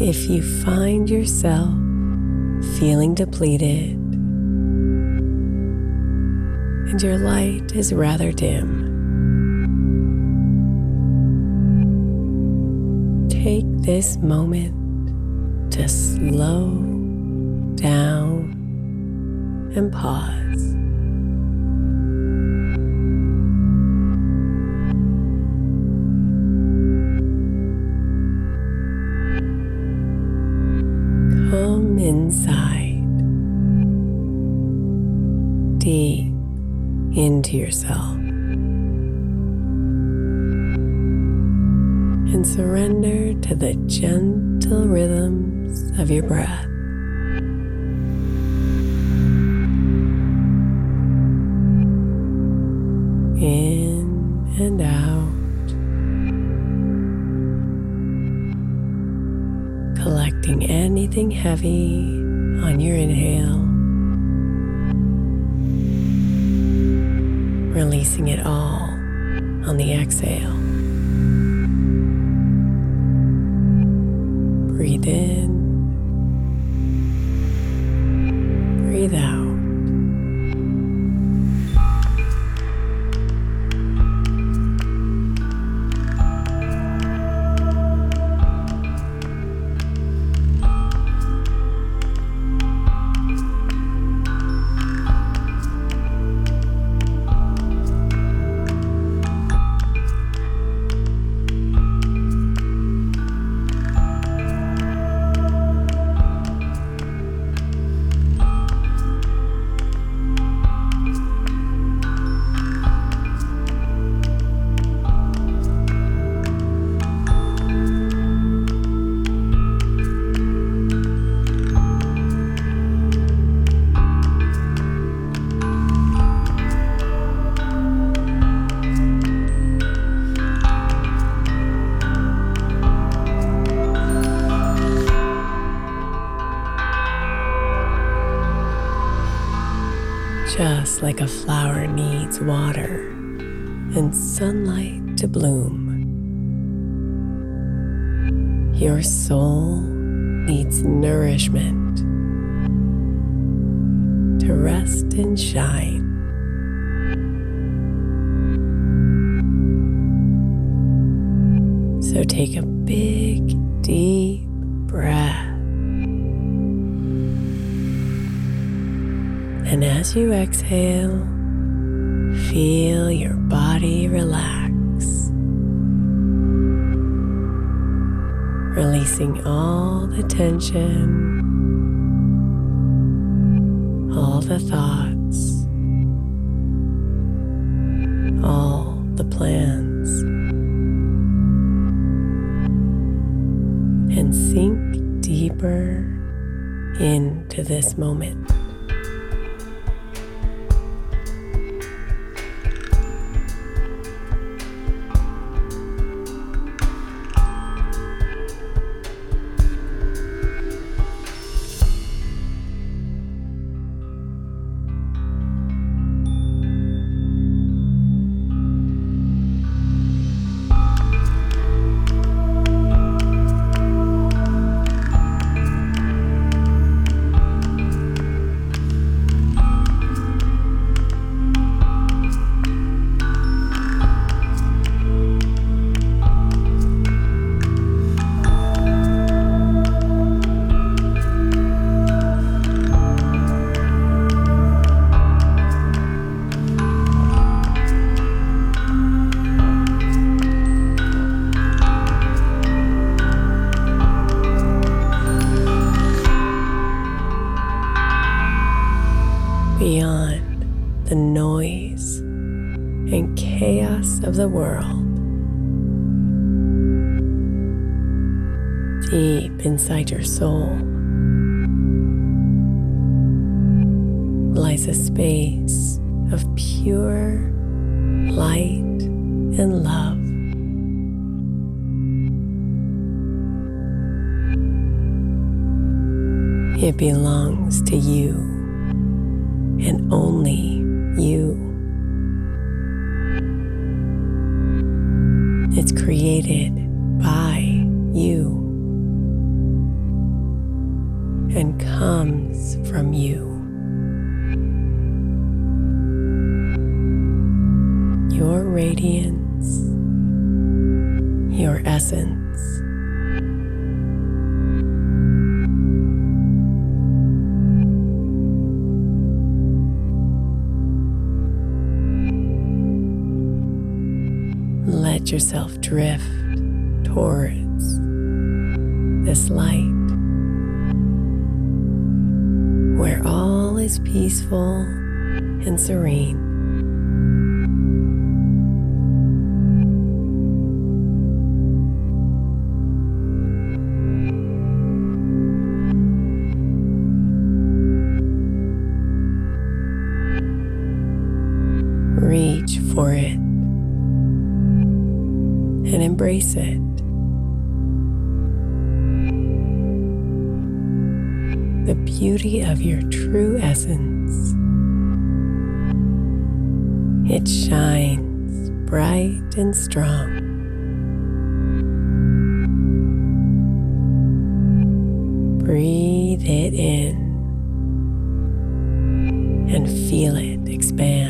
If you find yourself feeling depleted and your light is rather dim, take this moment to slow down and pause. Of your breath. In and out. collecting anything heavy on your inhale, releasing it all on the exhale. Just like a flower needs water and sunlight to bloom, your soul needs nourishment to rest and shine. So take a big, deep breath. And as you exhale, feel your body relax, releasing all the tension, all the thoughts, all the plans, and sink deeper into this moment. beyond the noise and chaos of the world. Deep inside your soul lies a space of pure light and love. It belongs to you and only you. It's created by you and comes from you. Your radiance, your essence. Yourself drift towards this light where all is peaceful and serene. Reach for it embrace it. The beauty of your true essence. It shines bright and strong. Breathe it in and feel it expand.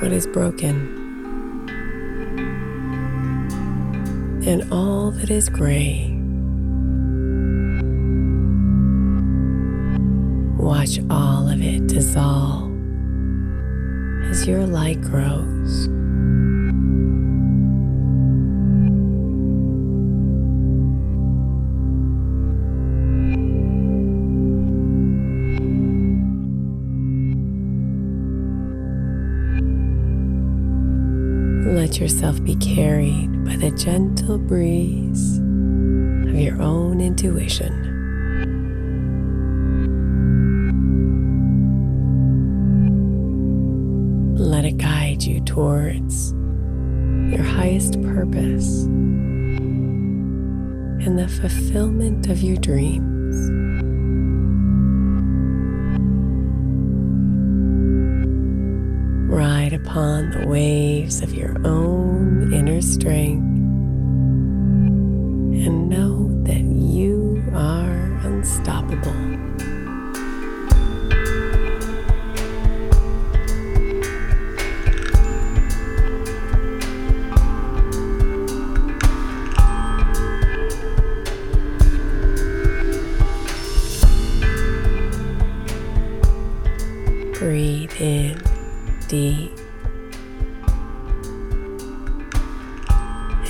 What is broken and all that is gray. Watch all of it dissolve as your light grows. Let yourself be carried by the gentle breeze of your own intuition. Let it guide you towards your highest purpose and the fulfillment of your dreams. Upon the waves of your own inner strength and know that you are unstoppable.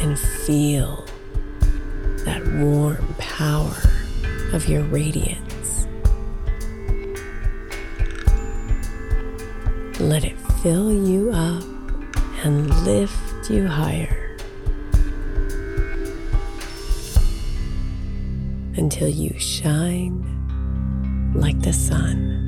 And feel that warm power of your radiance. Let it fill you up and lift you higher until you shine like the sun.